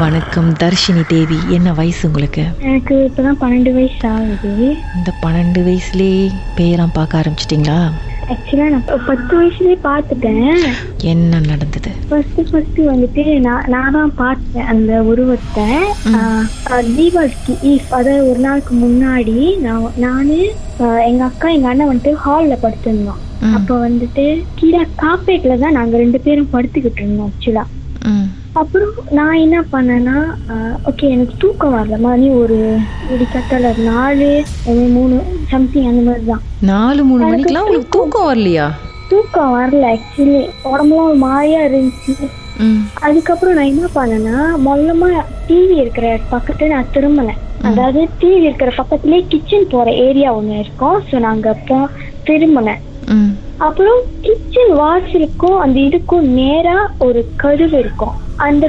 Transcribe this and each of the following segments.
வணக்கம் தர்ஷினி தேவி. என்ன வயசு உங்களுக்கு? எனக்கு இப்பதான் பன்னெண்டு வயசு ஆகுது. இந்த பன்னெண்டு வயசுலேயே பேரெல்லாம் பார்க்க ஆரம்பிச்சிட்டிங்களா? ஆக்சுவலா நான் பத்து வயசுலயே பார்த்துட்டேன். என்ன நடந்தது? ஃபர்ஸ்ட் ஃபர்ஸ்ட் வந்துட்டு நான் நான் தான் பார்த்தேன் அந்த உருவத்தை. தீபாவளிக்கு ஈஃப் அதாவது ஒரு நாளுக்கு முன்னாடி நான் நானு ஆஹ், எங்க அக்கா எங்க அண்ணன் வந்துட்டு ஹால்ல படுத்திருந்தோம். அப்ப வந்துட்டு கீழே காப்பேட்ல தான் நாங்க ரெண்டு பேரும் படுத்துக்கிட்டு இருந்தோம் ஆக்சுவலா ம். அப்புறம் நான் என்ன பண்ணேன்னா ஓகே எனக்கு தூக்கம் வரல. மணி ஒரு இடிக்கட்டல நாலு மூணு சம்திங் அந்த மாதிரி தான் நாலு மூணு மணிக்கெல்லாம் உங்களுக்கு தூக்கம் வரலையா? தூக்கம் வரல ஆக்சுவலி உடம்புலாம் ஒரு மாதிரியா இருந்துச்சு. அதுக்கப்புறம் நான் என்ன பண்ணேன்னா மொல்லமா டிவி இருக்கிற பக்கத்துல நான் திரும்பினேன் அதாவது டிவி இருக்கிற பக்கத்துலயே கிச்சன் போற ஏரியா ஒண்ணு இருக்கும். ஸோ நாங்க அப்போ திரும்பினேன் அப்புறம் கிச்சன் வாசலுக்கும் அந்த இதுக்கும் நேரா ஒரு கதவு இருக்கும். அந்த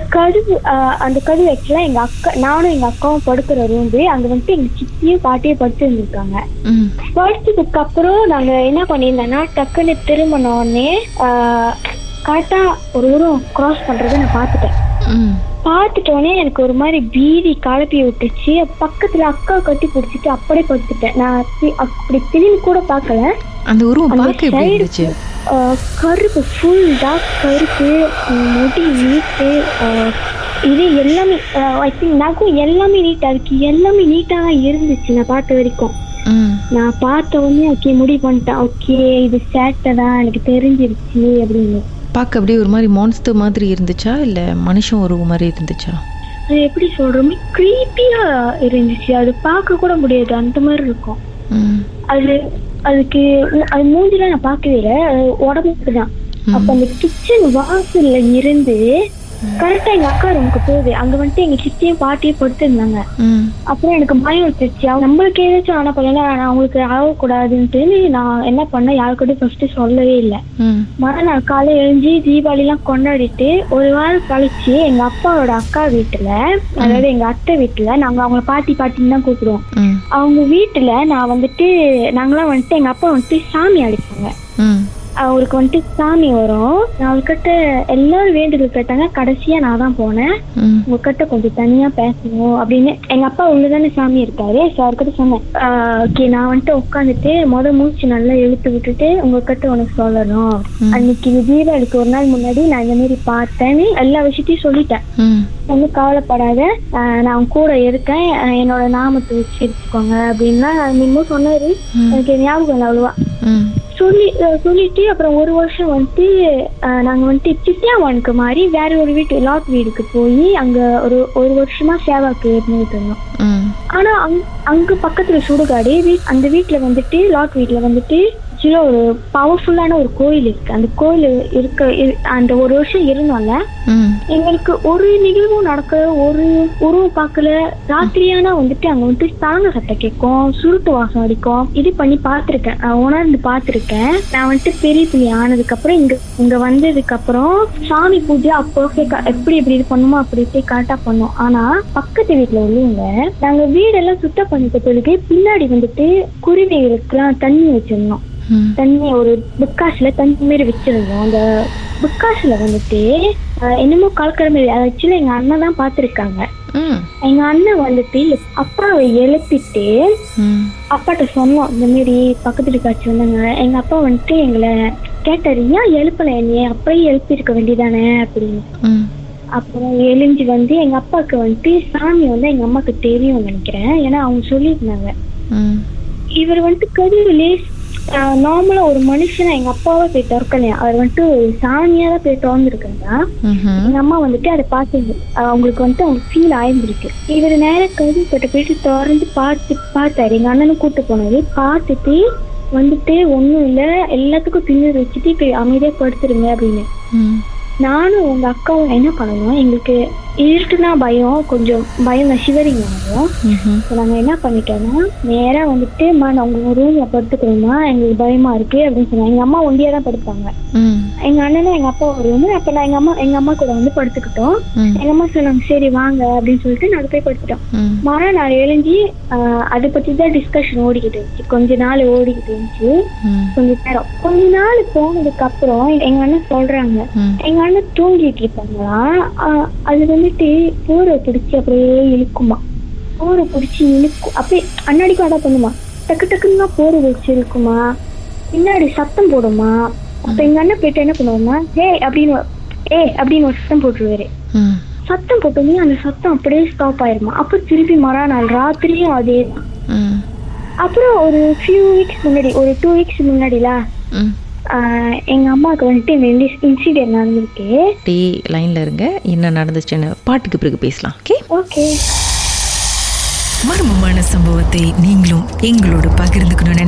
ஆஹ், அந்த கதவு ஆக்சுவலா எங்க அக்கா நானும் எங்க அக்காவும் படுக்கிற ரூம்பு அங்க வந்துட்டு எங்க சித்தியும் பாட்டியும் படுத்து இருந்திருக்காங்க. ம். படிச்சதுக்கு அப்புறம் நாங்க என்ன பண்ணியிருந்தோம்னா டக்குன்னு திரும்பின உடனே கரெக்டா ஒரு தூரம் கிராஸ் பண்றதை நான் பார்த்துட்டேன். ம் பார்த்துட்டோடனே எனக்கு ஒரு மாதிரி பீதி கலப்பி விட்டுச்சு. பக்கத்துல அக்கா கட்டி பிடிச்சிட்டு அப்படியே படுத்துட்டேன். நான் அப்படி திரும்பி கூட பார்க்கல. அந்த உருவம் பார்க்க எப்படி இருந்துச்சு? கருப்பு ஃபுல் டார்க் கருப்பு முடி நீட்டு இது எல்லாமே ஐ திங்க் நகம் எல்லாமே நீட்டாக இருக்கு. எல்லாமே நீட்டாக தான் இருந்துச்சு நான் பார்த்த வரைக்கும். நான் பார்த்த உடனே ஓகே முடிவு பண்ணிட்டேன். ஓகே இது சேட்டை தான் எனக்கு தெரிஞ்சிருச்சு அப்படின்னு. பார்க்க அப்படியே ஒரு மாதிரி மான்ஸ்டர் மாதிரி இருந்துச்சா? இல்லை மனுஷன் உருவம் மாதிரி இருந்துச்சா? அது எப்படி சொல்றோமே க்ரீப்பியா இருந்துச்சு. அது பார்க்க கூட முடியாது. அந்த மாதிரி இருக்கும். அது அதுக்கு அது மூஞ்சிலாம் நான் பார்க்கவே இல்லை. அது உடம்புக்கு தான். அப்ப அந்த கிச்சன் வாசல்ல இருந்து கரெக்டா எங்க அக்கா ரூமுக்கு போகுது. அங்க வந்துட்டு எங்க சித்தியும் பாட்டியும் படுத்திருந்தாங்க. அப்புறம் எனக்கு பயம் வந்துருச்சு. அவங்க நம்மளுக்கு ஏதாச்சும் ஆனா பண்ணல நான் அவங்களுக்கு ஆகக்கூடாதுன்ட்டு நான் என்ன பண்ணேன்? யாருக்கிட்டையும் ஃபர்ஸ்ட் சொல்லவே இல்லை. மறுநாள் காலை எழுஞ்சி தீபாவளி எல்லாம் கொண்டாடிட்டு ஒரு வாரம் கழிச்சு எங்க அப்பாவோட அக்கா வீட்டுல அதாவது எங்க அத்தை வீட்டுல நாங்க அவங்கள பாட்டி பாட்டின்னு தான் கூப்பிடுவோம். அவங்க வீட்டுல நான் வந்துட்டு நாங்களாம் வந்துட்டு எங்க அப்பா வந்துட்டு சாமி அடிப்பாங்க. அவருக்கு வந்துட்டு சாமி வரும். நான் அவர்கிட்ட எல்லாரும் வேண்டுதல் கேட்டாங்க. கடைசியா நான் தான் போனேன். உங்ககிட்ட கொஞ்சம் தனியா பேசணும் அப்படின்னு. எங்க அப்பா உள்ளதானே சாமி இருக்காரு. ஸோ அவர்கிட்ட சொன்னேன். ஓகே நான் வந்துட்டு உட்காந்துட்டு முத மூச்சு நல்லா இழுத்து விட்டுட்டு உங்ககிட்ட உனக்கு சொல்லணும். அன்னைக்கு தீபாவளிக்கு ஒரு நாள் முன்னாடி நான் இந்த மாதிரி பார்த்தேன்னு எல்லா விஷயத்தையும் சொல்லிட்டேன். ஒன்றும் கவலைப்படாத. நான் உன் கூட இருக்கேன். என்னோட நாமத்தை வச்சு எடுத்துக்கோங்க. அப்படின்னா இன்னமும் சொன்னாரு. எனக்கு ஞாபகம் இல்லை அவ்வளோவா. சொல்லி சொல்லிட்டு அப்புறம் ஒரு வருஷம் வந்துட்டு அஹ் நாங்க வந்துட்டு சித்தியாவானுக்கு மாதிரி வேற ஒரு வீட்டு லாட் வீடுக்கு போய் அங்க ஒரு ஒரு வருஷமா சேவாக்கு இருந்துட்டு இருந்தோம். ம். ஆனா அங் அங்க பக்கத்துல சுடுகாடு வீ- அந்த வீட்டுல வந்துட்டு லாட் வீட்டுல வந்துட்டு சில ஒரு பவர்ஃபுல்லான ஒரு கோயில் இருக்கு. அந்த கோயில் இருக்க இரு- அந்த ஒரு வருஷம் இருந்தோம்ல. எங்களுக்கு ஒரு நிகழ்வும் நடக்க ஒரு உருவம் பார்க்கல. ராத்திரியானா வந்துட்டு அங்க வந்துட்டு தாங்க சட்டை கேட்கும் சுருட்டு வாசம் அடிக்கும். இது பண்ணி பார்த்துருக்கேன். நான் உணர்ந்து பார்த்துருக்கேன். நான் வந்துட்டு பெரிய புள்ளி ஆனதுக்கு அப்புறம் இங்க இங்க வந்ததுக்கு அப்புறம் சாமி பூஜை அப்போ எப்படி எப்படி இது பண்ணுமோ அப்படி இப்படி கரெக்டா பண்ணோம். ஆனா பக்கத்து வீட்டுல உள்ளவங்க நாங்க வீடெல்லாம் சுத்தம் பண்ணிட்ட பிறகு பின்னாடி வந்துட்டு குருவிகளுக்குலாம் தண்ணி வச்சிருந்தோம். தண்ணி ஒரு புக்காஸ்ல தண்ணி மாரி வச்சிருந்தோம். அந்த புக்காஸ்ல வந்துட்டு என்னமோ கலக்கிற மாதிரி ஆக்சுவலி எங்க அண்ணன் தான் பார்த்துருக்காங்க எங்க அண்ணன் வந்துட்டு அப்பாவை எழுப்பிட்டு அப்பாட்ட சொன்னோம். இந்த மாதிரி பக்கத்து வீட்டுக்காச்சு வந்தாங்க. எங்க அப்பா வந்துட்டு எங்களை கேட்டாரு ஏன் எழுப்பல என்னைய? அப்படியே எழுப்பியிருக்க வேண்டியதானே? அப்படின்னு. அப்புறம் எழுஞ்சி வந்து எங்க அப்பாவுக்கு வந்துட்டு சாமி வந்து எங்க அம்மாக்கு தெரியும் நினைக்கிறேன். ஏன்னா அவங்க சொல்லியிருந்தாங்க. இவர் வந்துட்டு கதிரிலே நார்மலா ஒரு மனுஷனை எங்க அப்பாவை போய் திறக்கலையா? அவர் வந்துட்டு சாமியா தான் போய் திறந்துருக்காங்க. எங்க அம்மா வந்துட்டு அதை பார்த்து அவங்களுக்கு வந்துட்டு அவங்க ஃபீல் ஆயிருந்திருக்கு. இவர் நேரம் கதி கிட்ட போயிட்டு திறந்து பார்த்து பார்த்தாரு. எங்க அண்ணனும் கூட்டு போனாரு. பார்த்துட்டு வந்துட்டு ஒண்ணும் இல்ல எல்லாத்துக்கும் திண்ணூறு வச்சுட்டு போய் அமைதியா படுத்துருங்க அப்படின்னு. நானும் உங்க அக்காவும் என்ன பண்ணணும்? எங்களுக்கு இருட்டுனா பயம் கொஞ்சம் பயம் சிவரிங் ஆகும் ம்ஹும். இப்போ நாங்கள் என்ன பண்ணிட்டோம்னா நேராக வந்துட்டு அம்மா நான் உங்கள் ரூமில் படுத்துக்கிறோம்மா எங்களுக்கு பயமா இருக்கு அப்படின்னு சொன்னாங்க. எங்கள் அம்மா ஒண்டியாக தான் படுப்பாங்க எங்கள் அண்ணனும் எங்கள் அப்பா ஒரு ரூமு அப்போ நான் எங்கள் அம்மா எங்கள் அம்மா கூட வந்து படுத்துக்கிட்டோம். எங்கள் அம்மா சொன்னாங்க சரி வாங்க அப்படின்னு சொல்லிட்டு நாங்கள் போய் படுத்துட்டோம். மறுநாள் நான் எழுஞ்சி அதை பற்றி தான் டிஸ்கஷன் ஓடிக்கிட்டு இருந்துச்சு. கொஞ்ச நாள் ஓடிக்கிட்டு இருந்துச்சு. கொஞ்ச நேரம். கொஞ்ச நாள் போனதுக்கு அப்புறம் எங்க அண்ணன் சொல்றாங்க. ம். அண்ணன் தூங்கிட்டு இருப்பாங்களாம் ஆஹ் அது வந்துட்டு போரை பிடிச்சி அப்படியே இழுக்குமா? போரை பிடிச்சி இழுக்கும் அப்படியே அண்ணாடிக்கும் அதான் பண்ணுமா? டக்கு டக்குன்னு போரை வச்சு இழுக்குமா? பின்னாடி சத்தம் போடுமா? அப்ப எங்க அண்ணன் போயிட்டு என்ன பண்ணுவாருன்னா ஏ அப்படின்னு ஏ அப்படின்னு ஒரு சத்தம் போட்டுருவாரு. சத்தம் போட்டோன்னே அந்த சத்தம் அப்படியே ஸ்டாப் ஆயிருமா? அப்புறம் திருப்பி மறுநாள் ராத்திரியும் அதே அப்புறம் ஒரு ஃபியூ வீக்ஸ் முன்னாடி ஒரு டூ வீக்ஸ் முன்னாடில எங்க அம்மாவுக்கு வந்துட்டு இந்த இன்சிடென்ட் நடந்திருக்கு. டே லைனில் இருங்க. என்ன நடந்துச்சுன்னு பாட்டுக்கு பிறகு பேசலாம் ஓகே ஓகே மர்மமான சம்பவத்தை நீங்களும் எங்களோடு பகிர்ந்துக்கணும்னு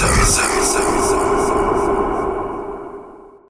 Service.